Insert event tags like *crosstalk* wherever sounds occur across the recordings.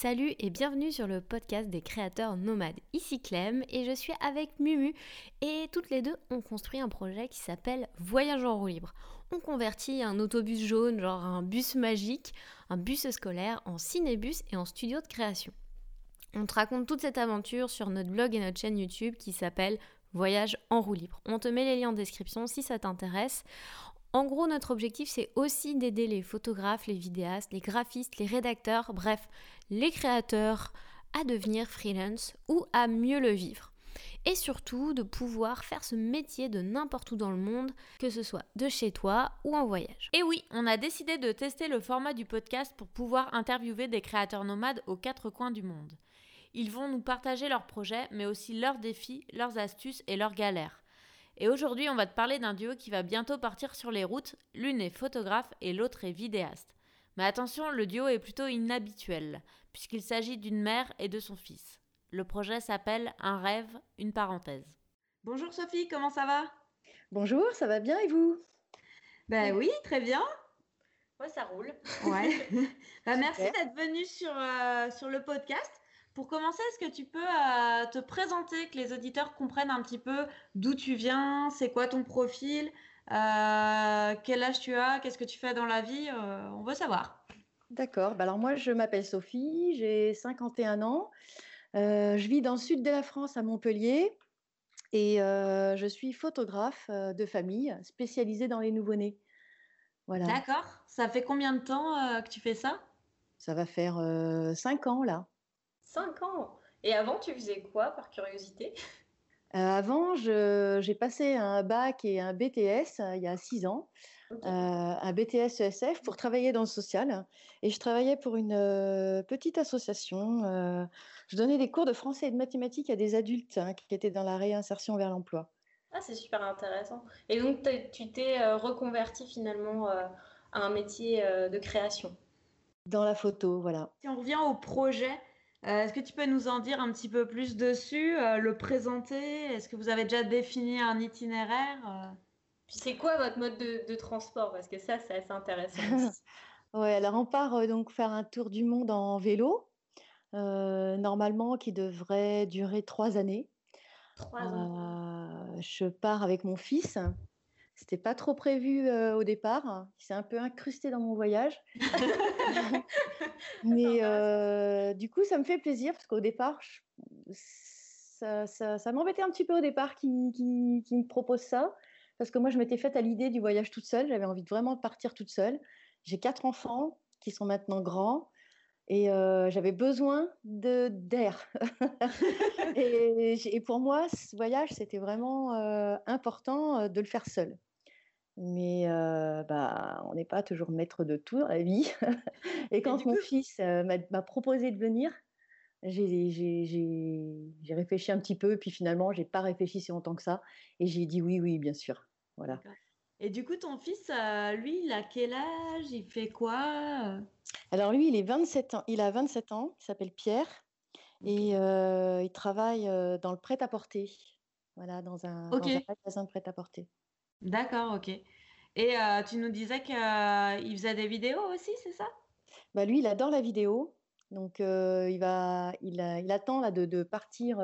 Salut et bienvenue sur le podcast des créateurs nomades. Ici Clem et je suis avec Mumu et toutes les deux on construit un projet qui s'appelle Voyage en roue libre. On convertit un autobus jaune, genre un bus magique, un bus scolaire en cinébus et en studio de création. On te raconte toute cette aventure sur notre blog et notre chaîne YouTube qui s'appelle Voyage en roue libre. On te met les liens en description si ça t'intéresse. En gros, notre objectif, c'est aussi d'aider les photographes, les vidéastes, les graphistes, les rédacteurs, bref, les créateurs à devenir freelance ou à mieux le vivre. Et surtout de pouvoir faire ce métier de n'importe où dans le monde, que ce soit de chez toi ou en voyage. Et oui, on a décidé de tester le format du podcast pour pouvoir interviewer des créateurs nomades aux quatre coins du monde. Ils vont nous partager leurs projets, mais aussi leurs défis, leurs astuces et leurs galères. Et aujourd'hui, on va te parler d'un duo qui va bientôt partir sur les routes. L'une est photographe et l'autre est vidéaste. Mais attention, le duo est plutôt inhabituel, puisqu'il s'agit d'une mère et de son fils. Le projet s'appelle Un rêve, une parenthèse. Bonjour Sophie, comment ça va? Bonjour, ça va bien et vous? Ben oui, très bien. Ouais, ça roule. Ouais. *laughs* bah, merci d'être venue sur, euh, sur le podcast. Pour commencer, est-ce que tu peux euh, te présenter, que les auditeurs comprennent un petit peu d'où tu viens, c'est quoi ton profil, euh, quel âge tu as, qu'est-ce que tu fais dans la vie euh, On veut savoir. D'accord. Bah alors moi, je m'appelle Sophie, j'ai 51 ans. je vis dans le sud de la France, à Montpellier, et je suis photographe de famille spécialisée dans les nouveau-nés. Voilà. D'accord. Ça fait combien de temps que tu fais ça? Ça va faire 5 ans là. 5 ans Et avant, tu faisais quoi, par curiosité? Euh, Avant, j'ai passé un bac et un BTS euh, il y a 6 ans. Euh, un BTS ESF pour travailler dans le social. Et je travaillais pour une petite association. je donnais des cours de français et de mathématiques à des adultes hein, qui étaient dans la réinsertion vers l'emploi. Ah, c'est super intéressant. Et donc, tu t'es reconverti finalement à un métier de création? Dans la photo, voilà. Si on revient au projet, euh, est-ce que tu peux nous en dire un petit peu plus dessus, euh, le présenter? Est-ce que vous avez déjà défini un itinéraire euh? Puis c'est quoi votre mode de, transport? Parce que ça, c'est assez intéressant. *laughs* oui, alors on part donc faire un tour du monde en vélo, normalement qui devrait durer trois années. Trois ans. je pars avec mon fils c'était pas trop prévu au départ. Il s'est un peu incrusté dans mon voyage. *laughs* *laughs* Mais du coup, ça me fait plaisir parce qu'au départ, ça, ça, m'embêtait un petit peu au départ qu'il me propose ça. Parce que moi, je m'étais faite à l'idée du voyage toute seule. J'avais envie de vraiment partir toute seule. J'ai quatre enfants qui sont maintenant grands. Et j'avais besoin d'air. *laughs* et, et, pour moi, ce voyage, c'était vraiment important de le faire seul. Mais bah, on n'est pas toujours maître de tout dans la vie. *laughs* Et quand mon fils m'a proposé de venir, j'ai réfléchi un petit peu, puis finalement, j'ai pas réfléchi si longtemps que ça, et j'ai dit oui, oui, bien sûr. Voilà. Et du coup, ton fils, lui, il a quel âge? Il fait quoi Alors lui, il, est 27 ans, il a 27 ans, il s'appelle Pierre, et il travaille dans le prêt-à-porter. Voilà, dans un, dans un magasin prêt-à-porter. D'accord, ok. Et euh, tu nous disais qu'il euh, faisait des vidéos aussi, c'est ça? Bah, lui, il adore la vidéo. Donc, euh, il va, il, attend là, de, partir,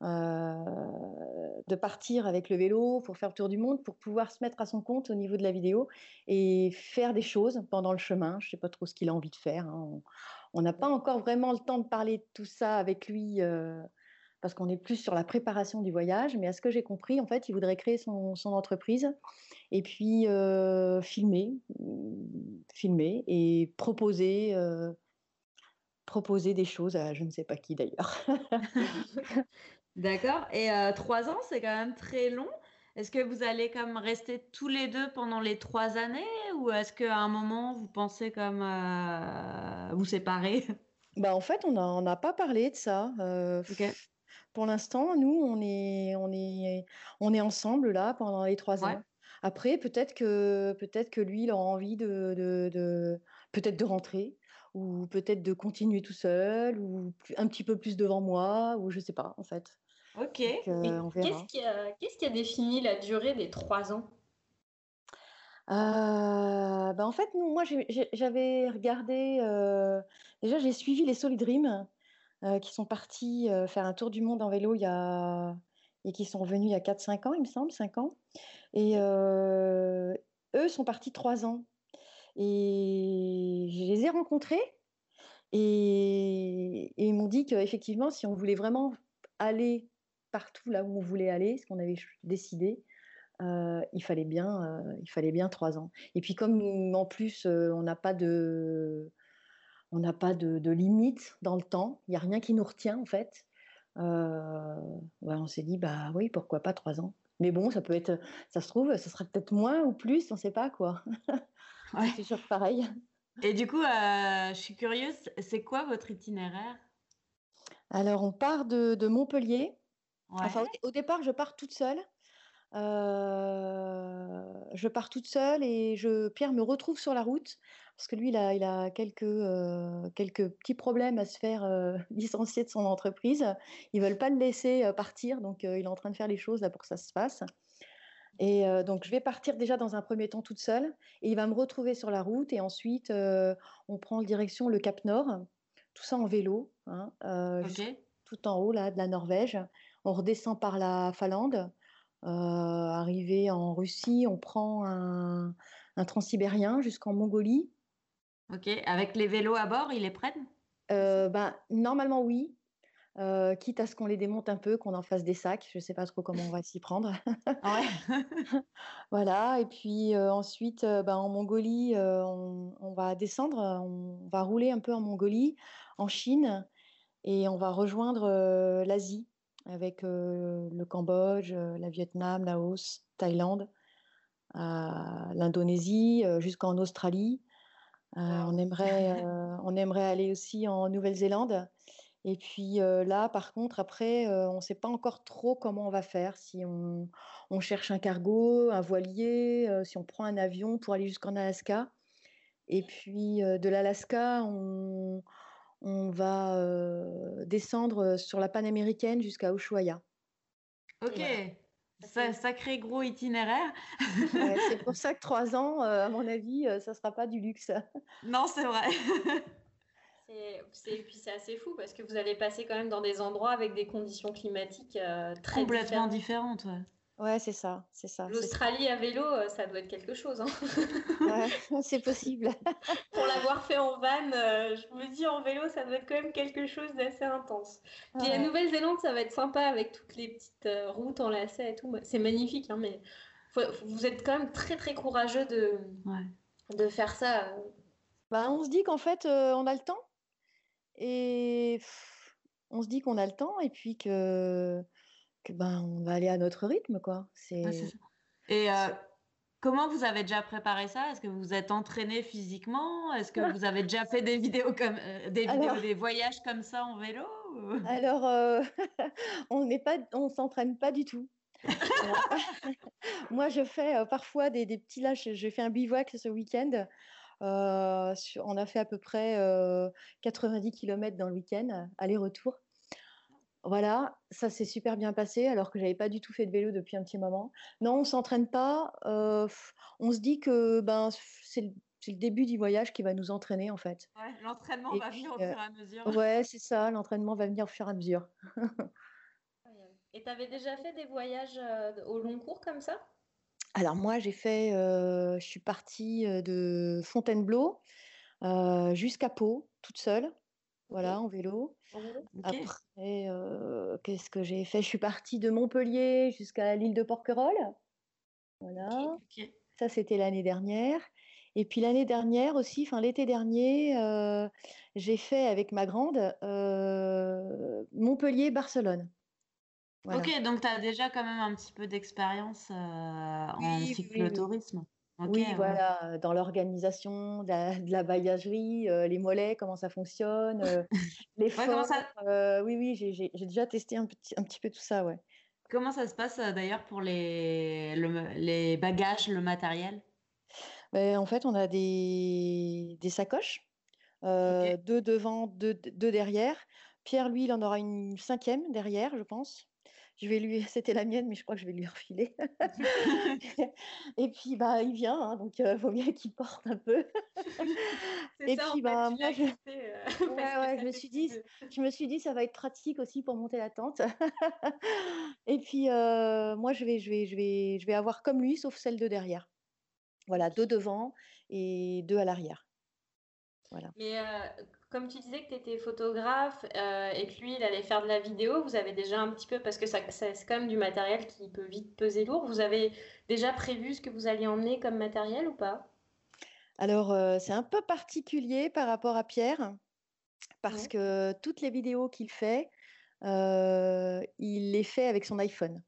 de partir avec le vélo pour faire le tour du monde, pour pouvoir se mettre à son compte au niveau de la vidéo et faire des choses pendant le chemin. Je ne sais pas trop ce qu'il a envie de faire. Hein. On n'a pas encore vraiment le temps de parler de tout ça avec lui parce qu'on est plus sur la préparation du voyage. Mais à ce que j'ai compris, en fait, il voudrait créer son, entreprise et puis euh, filmer, mmh, filmer et proposer, euh, proposer des choses à je ne sais pas qui d'ailleurs. *laughs* D'accord. Et euh, trois ans, c'est quand même très long. Est-ce que vous allez comme rester tous les deux pendant les trois années ou est-ce qu'à un moment vous pensez comme vous séparer? Bah en fait, on n'a pas parlé de ça. Pour l'instant, nous, on est, on, est, on est ensemble là pendant les trois ans. Après, peut-être que, peut-être que lui, il a envie de, de, peut-être de rentrer ou peut-être de continuer tout seul ou un petit peu plus devant moi ou je sais pas en fait. Ok. Euh, qu'est-ce qui, a, qu'est-ce qui a défini la durée des trois ans? Euh, bah, en fait, moi, j'avais regardé, euh, déjà, j'ai suivi les Solid Dream qui sont partis faire un tour du monde en vélo il y a... et qui sont venus il y a 4-5 ans, il me semble, 5 ans. Et eux sont partis 3 ans. Et je les ai rencontrés et, ils m'ont dit qu'effectivement, si on voulait vraiment aller partout là où on voulait aller, ce qu'on avait décidé, il fallait bien, il fallait bien trois ans. Et puis comme en plus on n'a pas de, on n'a pas de, limite dans le temps, il n'y a rien qui nous retient en fait. on s'est dit bah oui, pourquoi pas trois ans. Mais bon, ça peut être, ça se trouve, ça sera peut-être moins ou plus, on ne sait pas quoi. *laughs* C'est toujours pareil. Et du coup, euh, je suis curieuse, c'est quoi votre itinéraire? Alors, on part de, Montpellier. Enfin, au, départ, je pars toute seule. Euh, je pars toute seule et je, Pierre me retrouve sur la route parce que lui, il a, il a quelques, euh, quelques petits problèmes à se faire *laughs* licencier de son entreprise. Ils veulent pas le laisser partir, donc il est en train de faire les choses là pour que ça se passe. Et donc, je vais partir déjà dans un premier temps toute seule. Et il va me retrouver sur la route. Et ensuite, on prend direction le Cap Nord. Tout ça en vélo, hein, tout en haut là, de la Norvège. On redescend par la Finlande. Arrivé en Russie, on prend un, un transsibérien jusqu'en Mongolie. Ok, avec les vélos à bord, ils les prennent? Ben, Normalement, oui. Euh, quitte à ce qu'on les démonte un peu, qu'on en fasse des sacs. Je ne sais pas trop comment on va s'y prendre. *laughs* Ah *laughs* voilà. Et puis euh, ensuite, euh, ben, en Mongolie, on, va descendre, on va rouler un peu en Mongolie, en Chine, et on va rejoindre l'Asie avec le Cambodge, la Vietnam, Laos, Thaïlande, l'Indonésie, jusqu'en Australie. on, aimerait, on aimerait aller aussi en Nouvelle-Zélande. Et puis là, par contre, après, on ne sait pas encore trop comment on va faire. Si on, cherche un cargo, un voilier, si on prend un avion pour aller jusqu'en Alaska. Et puis de l'Alaska, on, va descendre sur la panaméricaine jusqu'à Ushuaia. Ok. sacré gros itinéraire. *laughs* c'est pour ça que trois ans, à mon avis, ça ne sera pas du luxe. Non, c'est vrai. *laughs* Et puis c'est assez fou parce que vous allez passer quand même dans des endroits avec des conditions climatiques euh, très complètement différentes. ouais. Ouais, c'est ça, c'est ça. L'Australie à vélo, euh, ça doit être quelque chose. Hein. ouais, *laughs* *laughs* c'est possible. *laughs* Pour l'avoir fait en van, euh, je me dis en vélo, ça doit être quand même quelque chose d'assez intense. Puis la Nouvelle-Zélande, ça va être sympa avec toutes les petites routes en lacet et tout. C'est magnifique, hein, mais vous êtes quand même très très courageux de, de faire ça. Bah, on se dit qu'en fait, on a le temps. Et on se dit qu'on a le temps et puis que, que ben, on va aller à notre rythme. Quoi. C'est... et comment vous avez déjà préparé ça? Est-ce que vous êtes entraîné physiquement? Est-ce que vous avez déjà fait des vidéos comme des vidéos des voyages comme ça en vélo Alors, *laughs* on n'est pas, on s'entraîne pas du tout. *laughs* Moi, je fais parfois des, des petits lâches. J'ai fait un bivouac ce week-end on a fait à peu près 90 km dans le week-end, aller-retour. Voilà, ça s'est super bien passé alors que j'avais pas du tout fait de vélo depuis un petit moment. Non, on s'entraîne pas. on se dit que ben c'est le, début du voyage qui va nous entraîner en fait. l'entraînement va venir au fur et à mesure. Ouais, c'est ça, l'entraînement va venir au fur et à mesure. *laughs* et tu avais déjà fait des voyages au long cours comme ça? Alors moi, j'ai fait, je suis partie de Fontainebleau jusqu'à Pau, toute seule, voilà, en vélo. Après, qu'est-ce que j'ai fait? Je suis partie de Montpellier jusqu'à l'île de Porquerolles. Voilà. Ça, c'était l'année dernière. Et puis l'année dernière aussi, enfin l'été dernier, j'ai fait avec ma grande Montpellier-Barcelone. Ok, donc tu as déjà quand même un petit peu d'expérience en cyclotourisme. Oui, voilà, dans l'organisation de la, de les mollets, comment ça fonctionne, les formes. oui, oui, j'ai déjà testé un petit, un petit peu tout ça, ouais. Comment ça se passe d'ailleurs pour les, les bagages, le matériel? En fait, on a des, des sacoches, deux devant, deux, deux derrière. Pierre, lui, il en aura une cinquième derrière, je pense. Je vais lui, *laughs* c'était la mienne, mais je crois que je vais lui refiler. *laughs* *laughs* et puis, bah, il vient, hein, donc il faut bien qu'il porte un peu. et puis, bah, moi, je... ouais, je me suis dit, je me suis dit, ça va être pratique aussi pour monter la tente. et puis, moi, je vais, je vais, je vais, je vais avoir comme lui, sauf celle de derrière. Voilà, deux devant et deux à l'arrière. Voilà. Mais comme tu disais que tu étais photographe euh, et que lui, il allait faire de la vidéo, vous avez déjà un petit peu, parce que ça, c'est quand même du matériel qui peut vite peser lourd, vous avez déjà prévu ce que vous alliez emmener comme matériel ou pas? Alors, euh, c'est un peu particulier par rapport à Pierre, parce que toutes les vidéos qu'il fait, euh, il les fait avec son iPhone.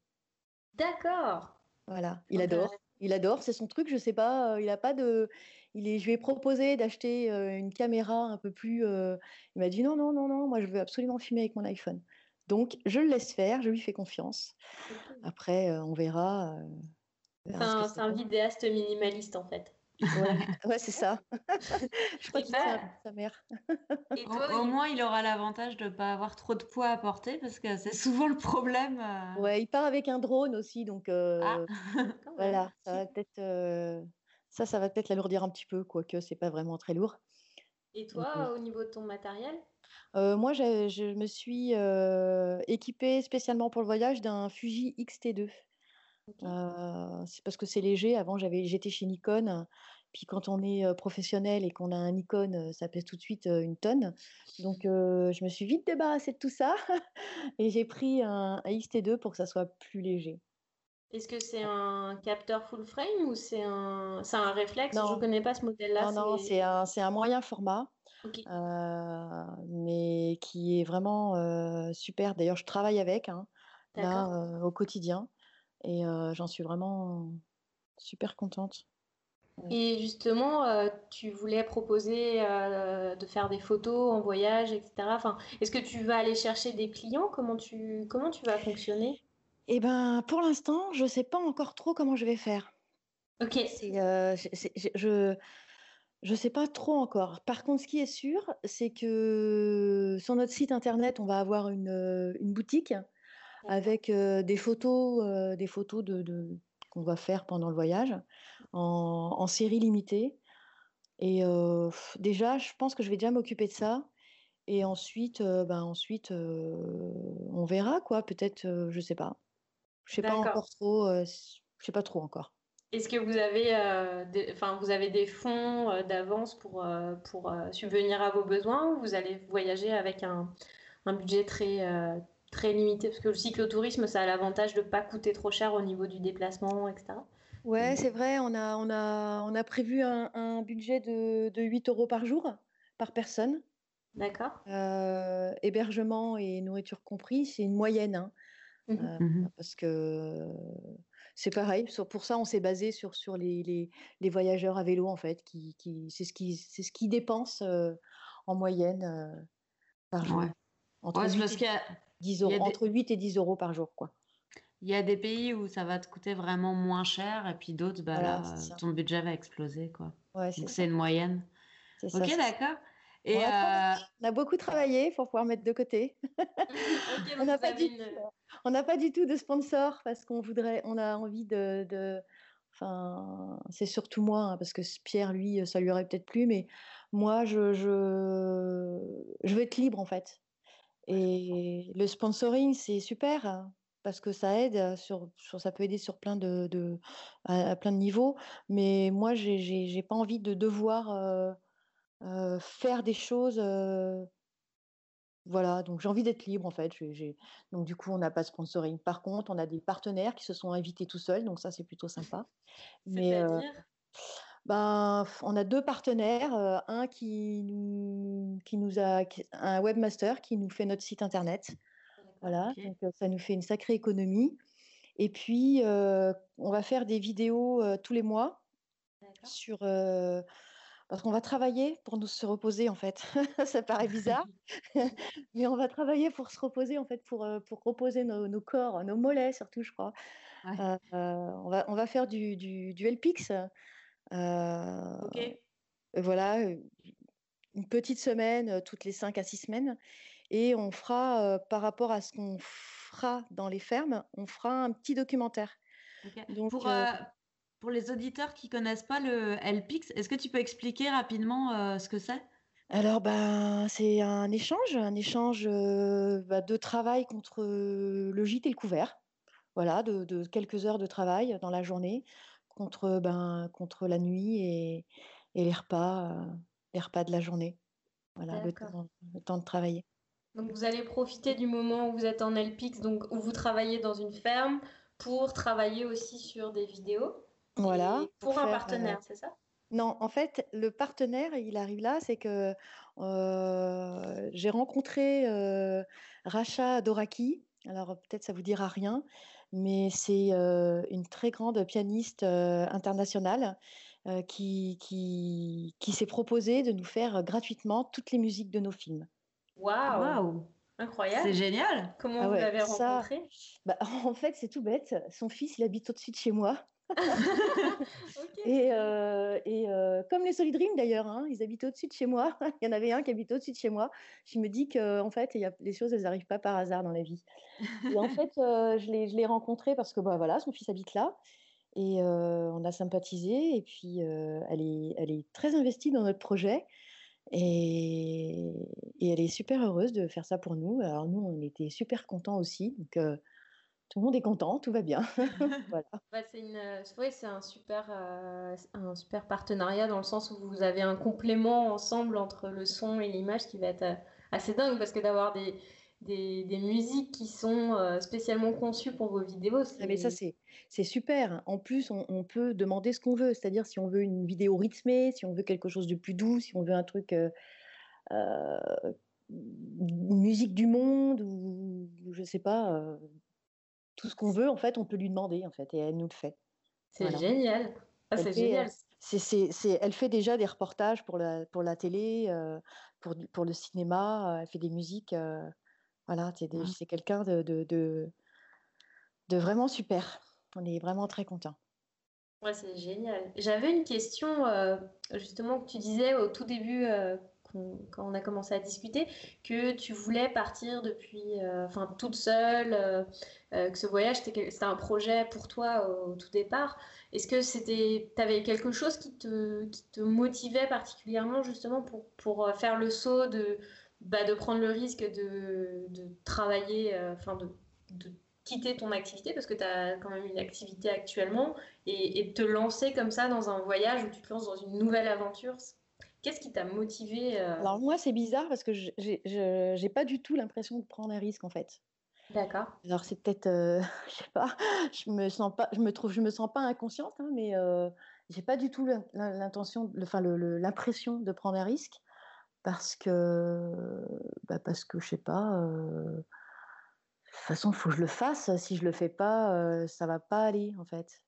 D'accord. Voilà, il adore. Il adore, c'est son truc, je sais pas, il n'a pas de il est, je lui ai proposé d'acheter une caméra un peu plus. il m'a dit non, non, non, non, moi je veux absolument filmer avec mon iPhone. Donc je le laisse faire, je lui fais confiance. Après, on verra. c'est un, vidéaste minimaliste en fait. Ouais, c'est ça. *laughs* je crois qu'il sa mère. Et au, moins, il aura l'avantage de ne pas avoir trop de poids à porter parce que c'est souvent le problème. Ouais, il part avec un drone aussi, donc ah. *laughs* voilà, ça va peut-être ça, ça va peut-être l'alourdir un petit peu, quoique c'est pas vraiment très lourd. Et toi, au niveau de ton matériel? Moi, je me suis équipée spécialement pour le voyage d'un Fuji X-T2. c'est parce que c'est léger. Avant, j'avais, j'étais chez Nikon. Puis quand on est professionnel et qu'on a un Nikon, ça pèse tout de suite une tonne. Donc je me suis vite débarrassée de tout ça *laughs* et j'ai pris un, un X-T2 pour que ça soit plus léger. Est-ce que c'est un capteur full frame ou c'est un, c'est un réflexe? Je ne connais pas ce modèle-là. Non, non, c'est un, c'est un moyen format, euh, mais qui est vraiment euh, super. D'ailleurs, je travaille avec hein, là, euh, au quotidien et j'en suis vraiment super contente. Et justement, tu voulais proposer de faire des photos en voyage, etc. Enfin, est-ce que tu vas aller chercher des clients? Comment tu, comment tu vas fonctionner? Eh ben, pour l'instant, je ne sais pas encore trop comment je vais faire. Ok. je ne sais pas trop encore. Par contre, ce qui est sûr, c'est que sur notre site internet, on va avoir une, boutique avec des photos, des photos de, qu'on va faire pendant le voyage en, série limitée. Et déjà, je pense que je vais déjà m'occuper de ça. Et ensuite, ben ensuite on verra quoi. Peut-être, je ne sais pas. Je sais pas encore trop. je sais pas trop encore. Est-ce que vous avez, des, vous avez des fonds d'avance pour, pour subvenir à vos besoins ou vous allez voyager avec un, un budget très, très limité? Parce que le cyclotourisme, ça a l'avantage de ne pas coûter trop cher au niveau du déplacement, etc. Ouais, c'est vrai, on a, on, a, on a prévu un, un budget de, de, 8 euros par jour, par personne. D'accord. hébergement et nourriture compris, c'est une moyenne. Hein. Mmh mmh parce que c'est pareil. Pour ça, on s'est basé sur, sur les, les, les, voyageurs à vélo, en fait. Qui, qui, c'est ce qu'ils ce qui dépensent en moyenne par jour. Entre, 8 et 10 euros, entre 8 et 10 euros par jour. Quoi. Il y a des pays où ça va te coûter vraiment moins cher, et puis d'autres, bah là, ton budget va exploser. Quoi. Donc, c'est une moyenne. Ok, d'accord. Et on, a, on, a, beaucoup travaillé pour pouvoir mettre de côté. *laughs* *laughs* on n'a pas, du... pas du tout de sponsor parce qu'on voudrait, on a envie de, enfin, c'est surtout moi hein, parce que Pierre, lui, ça lui aurait peut-être plu, mais moi, je, je, je veux être libre en fait. Et le sponsoring, c'est super hein, parce que ça aide sur, sur, ça peut aider sur plein de, de à, plein de niveaux. Mais moi, j'ai pas envie de devoir faire des choses. voilà, donc j'ai envie d'être libre en fait. Donc du coup, on n'a pas de sponsoring. Par contre, on a des partenaires qui se sont invités tout seuls, donc ça c'est plutôt sympa. Mais ben, on a deux partenaires, un qui nous, qui nous a un webmaster qui nous fait notre site internet. Voilà, donc ça nous fait une sacrée économie. Et puis, on va faire des vidéos tous les mois sur parce qu'on va travailler pour nous se reposer en fait. *laughs* ça paraît bizarre, *laughs* *laughs* mais on va travailler pour se reposer en fait, pour, pour reposer nos, corps, nos mollets surtout, je crois. on, va, on va faire du, du, du LPX. ok. Voilà, une petite semaine toutes les 5 à 6 semaines. Et on fera, par rapport à ce qu'on fera dans les fermes, on fera un petit documentaire. Donc, pour, pour, les auditeurs qui connaissent pas le LPIX, est-ce que tu peux expliquer rapidement ce que c'est? Alors, ben, c'est un échange, un échange bah, de travail contre le gîte et le couvert. Voilà, de, quelques heures de travail dans la journée contre, ben, contre la nuit et, les repas, les repas de la journée. Voilà, le temps, de travailler. Donc, vous allez profiter du moment où vous êtes en LPX, donc où vous travaillez dans une ferme, pour travailler aussi sur des vidéos? Voilà. Pour, un partenaire, c'est ça? Non, en fait, le partenaire, il arrive là, c'est que j'ai rencontré Racha Doraki. Alors peut-être ça vous dira rien, mais c'est une très grande pianiste internationale qui, qui, qui s'est proposée de nous faire gratuitement toutes les musiques de nos films. Waouh Incroyable. C'est génial. Comment ah vous l'avez rencontré bah, *laughs* En fait, c'est tout bête. Son fils, il habite au-dessus de chez moi. *laughs* Et, euh, et euh, comme les Solid Dream d'ailleurs, hein, ils habitent au-dessus de chez moi. *laughs* il y en avait un qui habite au-dessus de chez moi. Je me dis que en fait, y a, les choses, elles n'arrivent pas par hasard dans la vie. et en fait, *laughs* euh, je l'ai rencontré parce que bah, voilà, son fils habite là. Et on a sympathisé. Et puis, elle, est, elle est très investie dans notre projet. Et, et, elle est super heureuse de faire ça pour nous. Alors nous, on était super contents aussi. Donc, tout le monde est content, tout va bien. *laughs* *laughs* voilà. c'est une, euh, c'est un super, euh, un super partenariat dans le sens où vous avez un complément ensemble entre le son et l'image qui va être euh, assez dingue parce que d'avoir des, des, des, musiques qui sont spécialement conçues pour vos vidéos. Ah, mais ça, c'est, c'est super. En plus, on, on peut demander ce qu'on veut, c'est-à-dire si on veut une vidéo rythmée, si on veut quelque chose de plus doux, si on veut un truc. Euh, musique du monde ou je sais pas tout ce qu'on veut, en fait, on peut lui demander, en fait, et elle nous le fait. C'est génial. Ah, c'est génial. C'est, elle fait déjà des reportages pour la, pour la télé, euh, pour, pour le cinéma, euh, elle fait des musiques. Euh, voilà, c'est, mmh. c'est quelqu'un de, de, de, de, vraiment super. On est vraiment très contents. Ouais, c'est génial. J'avais une question, justement, que tu disais au tout début quand on a commencé à discuter, que tu voulais partir depuis, euh, toute seule, euh, euh, que ce voyage, c'était un projet pour toi au, tout départ. Est-ce que c'était, tu avais quelque chose qui te, qui te motivait particulièrement justement pour, pour faire le saut de, bah, de prendre le risque de, de travailler, enfin, de, de quitter ton activité parce que tu as quand même une activité actuellement et, et te lancer comme ça dans un voyage où tu te lances dans une nouvelle aventure Qu'est-ce qui t'a motivé euh Alors moi, c'est bizarre parce que je n'ai pas du tout l'impression de prendre un risque en fait. D'accord. Alors c'est peut-être, euh, *laughs* je sais pas, je me sens pas, je me trouve, je me sens pas inconsciente, hein, mais euh, j'ai pas du tout l'intention, enfin l'impression de prendre un risque parce que, bah parce que je sais pas. Euh, de toute façon, il faut que je le fasse. Si je le fais pas, ça va pas aller en fait.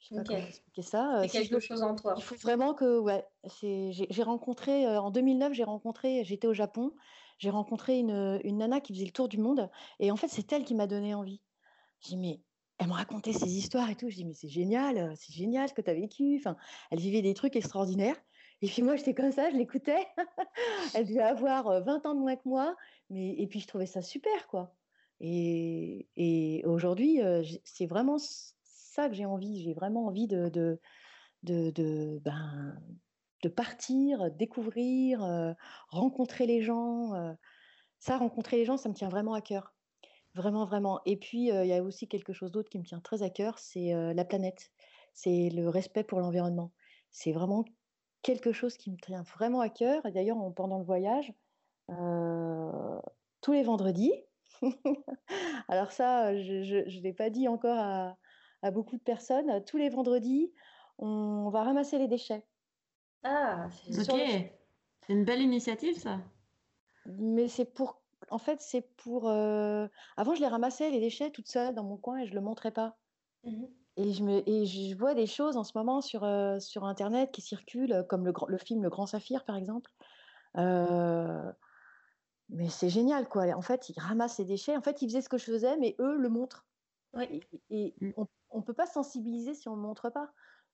Je sais pas comment expliquer ça. C'est quelque chose en toi. Il faut vraiment que, ouais, j'ai rencontré, en 2009, j'ai rencontré, j'étais au Japon, j'ai rencontré une, une, nana qui faisait le tour du monde, et en fait, c'est elle qui m'a donné envie. J'ai dit, mais elle me racontait ses histoires et tout. Je dis, mais c'est génial, c'est génial ce que tu as vécu. Enfin, elle vivait des trucs extraordinaires. Et puis moi, j'étais comme ça, je l'écoutais. *laughs* elle devait avoir 20 ans de moins que moi, mais et puis je trouvais ça super, quoi. Et, et aujourd'hui, c'est vraiment que j'ai envie. J'ai vraiment envie de, de, de, ben, de partir, découvrir, euh, rencontrer les gens. Euh. ça, rencontrer les gens, ça me tient vraiment à cœur. Vraiment, vraiment. Et puis, euh, il y a aussi quelque chose d'autre qui me tient très à cœur, c'est la planète. C'est le respect pour l'environnement. C'est vraiment quelque chose qui me tient vraiment à cœur. D'ailleurs, pendant le voyage, tous les vendredis, *laughs* alors ça, je ne l'ai pas dit encore à, à beaucoup de personnes. Tous les vendredis, on va ramasser les déchets. Ah, c'est ok. C'est une belle initiative, ça. Mais c'est pour. En fait, c'est pour. Euh, avant, je les ramassais, les déchets, toute seule dans mon coin et je ne le montrais pas. Mmh et, je me... et je vois des choses en ce moment sur, euh, sur Internet qui circulent, comme le, le film Le Grand Saphir, par exemple. Euh, mais c'est génial, quoi. En fait, ils ramassent les déchets. En fait, ils faisaient ce que je faisais, mais eux le montrent. Oui. Et, mmh. on ne peut pas sensibiliser si on ne le montre pas.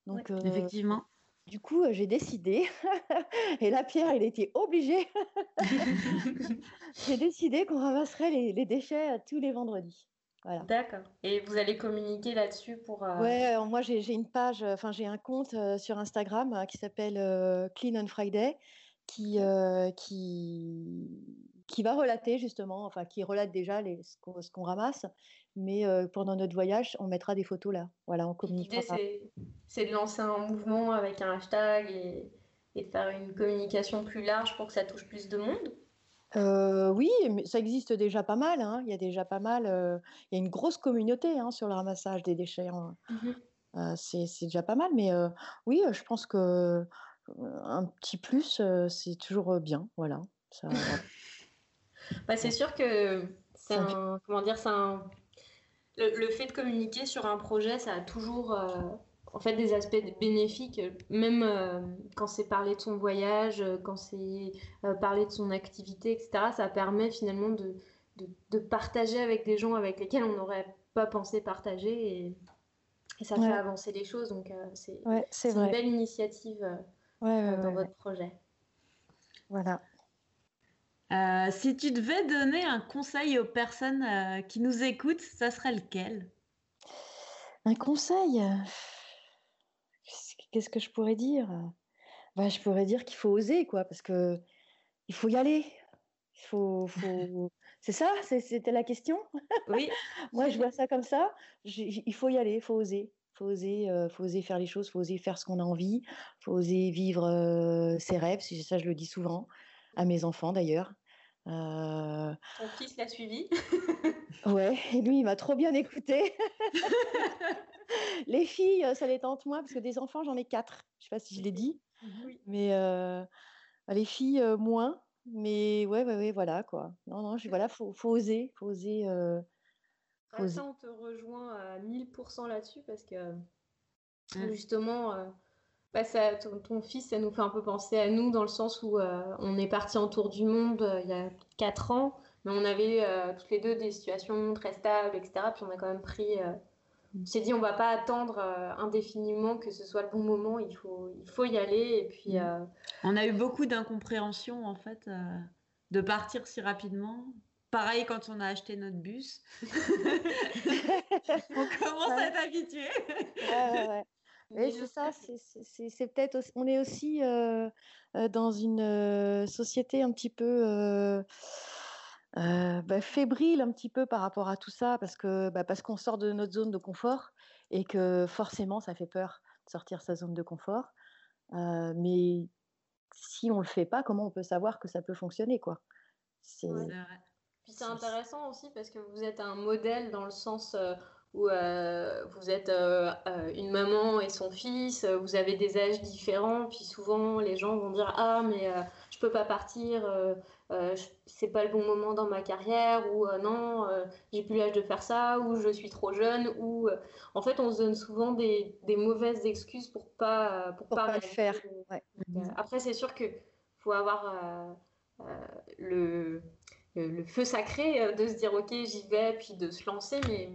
Donc, Effectivement. Du coup, j'ai décidé, *laughs* et là, Pierre, il était obligé. *laughs* j'ai décidé qu'on ramasserait les, déchets tous les vendredis. Voilà. D'accord. Et vous allez communiquer là-dessus pour. Ouais, moi j'ai une page, enfin j'ai un compte sur Instagram qui s'appelle Clean on Friday, qui, qui, qui va relater justement, enfin qui relate déjà les, ce qu'on ramasse, mais pendant notre voyage, on mettra des photos là. Voilà, on communiquera. L'idée, c'est de lancer un mouvement avec un hashtag et, et, de faire une communication plus large pour que ça touche plus de monde. oui, mais ça existe déjà pas mal. Hein. Il y a déjà pas mal. il y a une grosse communauté hein, sur le ramassage des déchets. Hein. Mmh c'est déjà pas mal, mais oui, je pense que un petit plus, c'est toujours bien. Voilà. Ça, *laughs* bah, c'est sûr que c'est un, comment dire, c'est un le, fait de communiquer sur un projet, ça a toujours euh, en fait des aspects bénéfiques, même euh, quand c'est parler de son voyage, euh, quand c'est parler de son activité, etc. Ça permet finalement de, de, partager avec des gens avec lesquels on n'aurait pas pensé partager et, ça fait avancer les choses. Donc c'est une belle initiative dans votre projet. Voilà. Euh, si tu devais donner un conseil aux personnes euh, qui nous écoutent, ça serait lequel? Un conseil Qu'est-ce que je pourrais dire? Bah, Je pourrais dire qu'il faut oser, quoi, parce que il faut y aller. Il faut, *laughs* C'est ça C'était la question? Oui. *laughs* Moi, je vois ça comme ça. il faut y aller, il faut oser. Il faut oser, euh, faut oser faire les choses, il faut oser faire ce qu'on a envie, il faut oser vivre ses rêves. Ça, je le dis souvent à mes enfants d'ailleurs. Euh... Ton fils l'a suivi? ouais, et lui, il m'a trop bien écouté. *laughs* les filles, ça les tente moins, parce que des enfants, j'en ai quatre. Je sais pas si je l'ai dit. Oui. Mais euh, les filles, euh, moins. Mais ouais, ouais, ouais, voilà, quoi. Non, non, je, voilà, faut, faut oser, faut oser. Euh, faut Ça, on te rejoint à 1000% là-dessus, parce que mmh. justement bah, ton, fils, ça nous fait un peu penser à nous dans le sens où euh, on est parti en tour du monde euh, il y a 4 ans, mais on avait euh, toutes les deux des situations très stables, etc. Puis on a quand même pris. on s'est dit, on va pas attendre indéfiniment que ce soit le bon moment, il faut, il faut y aller. Et puis, mm. On a eu beaucoup d'incompréhension en fait de partir si rapidement. Pareil quand on a acheté notre bus. *laughs* *laughs* on commence à être habitué. ouais, ouais. Oui, c'est ça, c'est peut-être, on est aussi dans une société un petit peu bah, fébrile, un petit peu par rapport à tout ça, parce que bah, parce qu'on sort de notre zone de confort et que forcément ça fait peur de sortir sa zone de confort. mais si on le fait pas, comment on peut savoir que ça peut fonctionner, quoi? C'est Puis c'est intéressant aussi parce que vous êtes un modèle dans le sens où euh, vous êtes euh, euh, une maman et son fils, vous avez des âges différents, puis souvent les gens vont dire ah mais je peux pas partir, c'est pas le bon moment dans ma carrière, ou non j'ai plus l'âge de faire ça, ou je suis trop jeune, ou en fait on se donne souvent des, des mauvaises excuses pour pas pour, pas, le faire. après c'est sûr que faut avoir le le, feu sacré euh, de se dire ok j'y vais puis de se lancer mais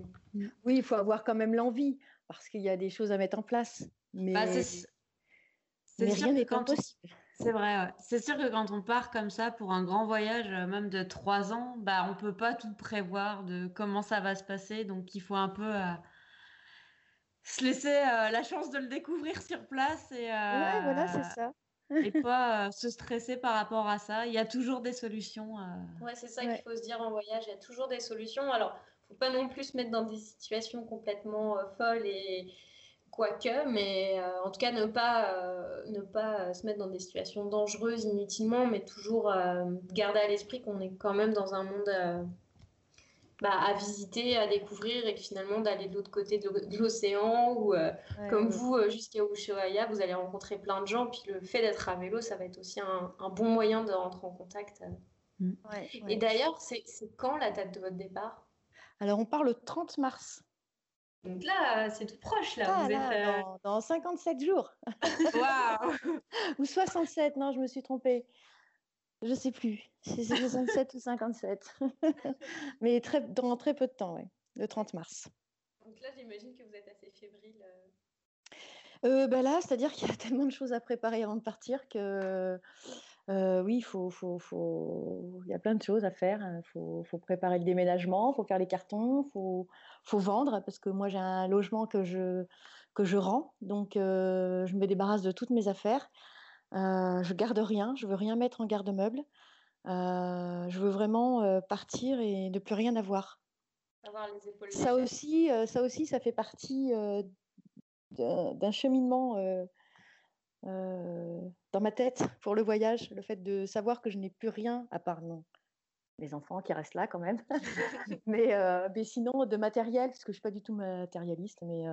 oui il faut avoir quand même l'envie parce qu'il y a des choses à mettre en place. Mais, bah, rien n'est impossible. C'est vrai c'est sûr que quand on part comme ça pour un grand voyage euh, même de trois ans bah on peut pas tout prévoir de comment ça va se passer. Donc il faut un peu euh, se laisser la chance de le découvrir sur place et ouais voilà c'est ça et pas euh, se stresser par rapport à ça. Il y a toujours des solutions. Euh. Ouais, c'est ça qu'il faut se dire en voyage. Il y a toujours des solutions. Alors, faut pas non plus se mettre dans des situations complètement euh, folles et quoique, mais en tout cas ne pas ne pas se mettre dans des situations dangereuses inutilement, mais toujours garder à l'esprit qu'on est quand même dans un monde bah, à visiter, à découvrir et finalement d'aller de l'autre côté de l'océan ou euh, comme vous euh, jusqu'à Ushuaia, vous allez rencontrer plein de gens. Puis le fait d'être à vélo, ça va être aussi un, bon moyen de rentrer en contact. Mm. et d'ailleurs, c'est quand la date de votre départ? Alors on part le 30 mars. Donc là, c'est tout proche là. Ah, vous êtes, euh, dans, dans, 57 jours. Waouh *laughs* Ou 67, non, je me suis trompée. Je sais plus si c'est *laughs* 67 ou 57. *laughs* Mais très, dans très peu de temps, oui, le 30 mars. Donc là, j'imagine que vous êtes assez fébrile. Euh. euh, bah là, c'est-à-dire qu'il y a *laughs* tellement de choses à préparer avant de partir que euh, oui, il faut, faut, faut, il y a plein de choses à faire. Il faut, faut, préparer le déménagement, il faut faire les cartons, il faut, faut, vendre parce que moi j'ai un logement que je, que je rends, donc euh, je me débarrasse de toutes mes affaires. Euh, je garde rien, je veux rien mettre en garde-meuble. Euh, je veux vraiment euh, partir et ne plus rien avoir. Avoir les épaules ça aussi, ça aussi, ça fait partie d'un cheminement dans ma tête pour le voyage, le fait de savoir que je n'ai plus rien à part non, mes enfants qui restent là quand même, *laughs* mais, mais, sinon de matériel, parce que je suis pas du tout matérialiste, mais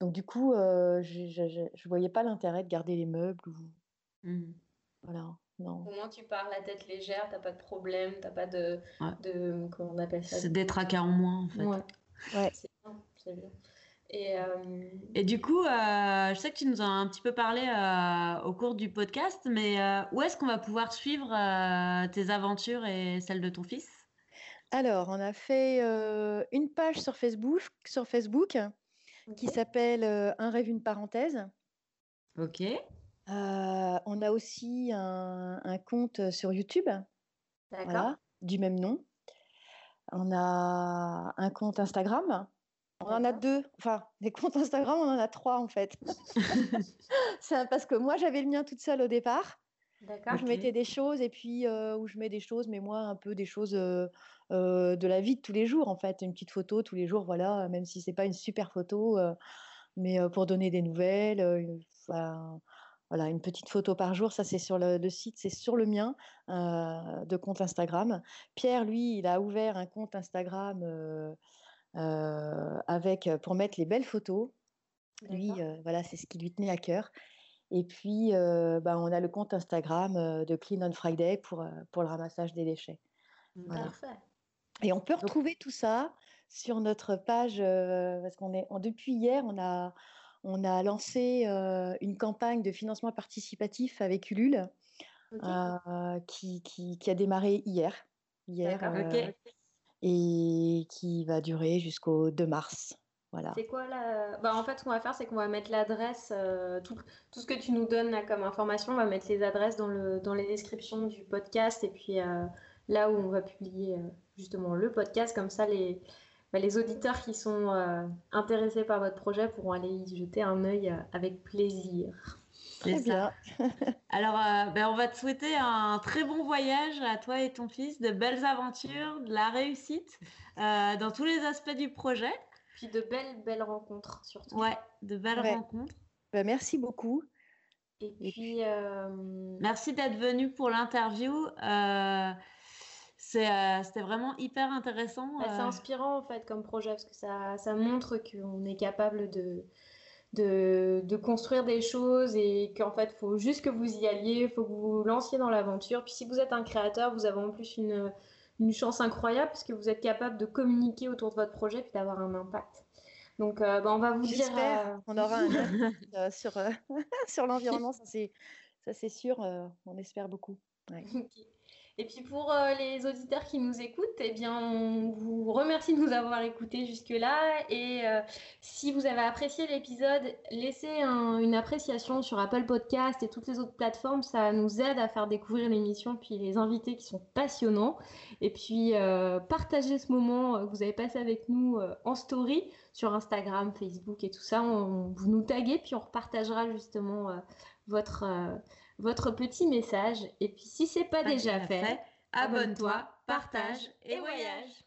donc du coup, je ne voyais pas l'intérêt de garder les meubles. Ou... Mmh. Voilà. Non. Au moins, tu pars la tête légère, t'as pas de problème, t'as pas de, de. Comment on appelle ça? C'est des tracas en moins, en fait. Ouais. ouais. C'est bien, c'est bien. Et, euh... et, du coup, euh, je sais que tu nous en as un petit peu parlé euh, au cours du podcast, mais euh, où est-ce qu'on va pouvoir suivre tes aventures et celles de ton fils? Alors, on a fait une page sur Facebook, sur Facebook qui s'appelle Un rêve, une parenthèse. Ok. On a aussi un, un, compte sur YouTube voilà, du même nom. On a un compte Instagram on en a deux, enfin, des comptes Instagram, on en a trois en fait. *laughs* c'est parce que moi, j'avais le mien toute seule au départ. D'accord. Je mettais des choses et puis euh, où je mets des choses, mais moi, un peu des choses euh, euh, de la vie de tous les jours en fait. Une petite photo tous les jours, voilà, même si c'est pas une super photo, mais pour donner des nouvelles. Voilà, une petite photo par jour, ça c'est sur le, le site, c'est sur le mien de compte Instagram. Pierre, lui, il a ouvert un compte Instagram euh, avec pour mettre les belles photos. Lui, voilà, c'est ce qui lui tenait à cœur. Et puis, bah, on a le compte Instagram de Clean on Friday pour, pour le ramassage des déchets. Parfait. Et on peut retrouver tout ça sur notre page, parce qu'on est, depuis hier, on a, on a lancé une campagne de financement participatif avec Ulule qui, qui, qui, a démarré hier. Hier, et qui va durer jusqu'au 2 mars. Voilà. C'est quoi la... Bah, en fait, ce qu'on va faire, c'est qu'on va mettre l'adresse, euh, tout, tout, ce que tu nous donnes là, comme information, on va mettre les adresses dans, le, dans les descriptions du podcast et puis euh, là où on va publier euh, justement le podcast, comme ça les, bah, les auditeurs qui sont intéressés par votre projet pourront aller y jeter un œil avec plaisir. Très bien. *laughs* Alors, euh, ben, on va te souhaiter un très bon voyage à toi et ton fils, de belles aventures, de la réussite euh, dans tous les aspects du projet. Puis de belles, belles rencontres surtout. Ouais, de belles rencontres. Ben, merci beaucoup. Et puis, euh, merci d'être venu pour l'interview. C'était vraiment hyper intéressant. Bah, c'est inspirant en fait comme projet parce que ça, ça montre qu'on est capable de, de, construire des choses et qu'en fait, il faut juste que vous y alliez, il faut que vous vous lanciez dans l'aventure. Puis si vous êtes un créateur, vous avez en plus une, une chance incroyable parce que vous êtes capable de communiquer autour de votre projet puis d'avoir un impact. Donc, euh, bah, on va vous dire. Euh, on aura un impact *laughs* euh, sur, *laughs* sur l'environnement, ça c'est sûr. on espère beaucoup. Et puis pour euh, les auditeurs qui nous écoutent, eh bien, on vous remercie de nous avoir écoutés jusque-là. Et euh, si vous avez apprécié l'épisode, laissez une appréciation sur Apple Podcast et toutes les autres plateformes. Ça nous aide à faire découvrir l'émission, puis les invités qui sont passionnants. Et puis euh, partagez ce moment que vous avez passé avec nous en story sur Instagram, Facebook et tout ça. Vous nous taguez, puis on repartagera justement votre votre petit message. Et puis si c'est pas, pas déjà fait, abonne-toi, partage et voyage.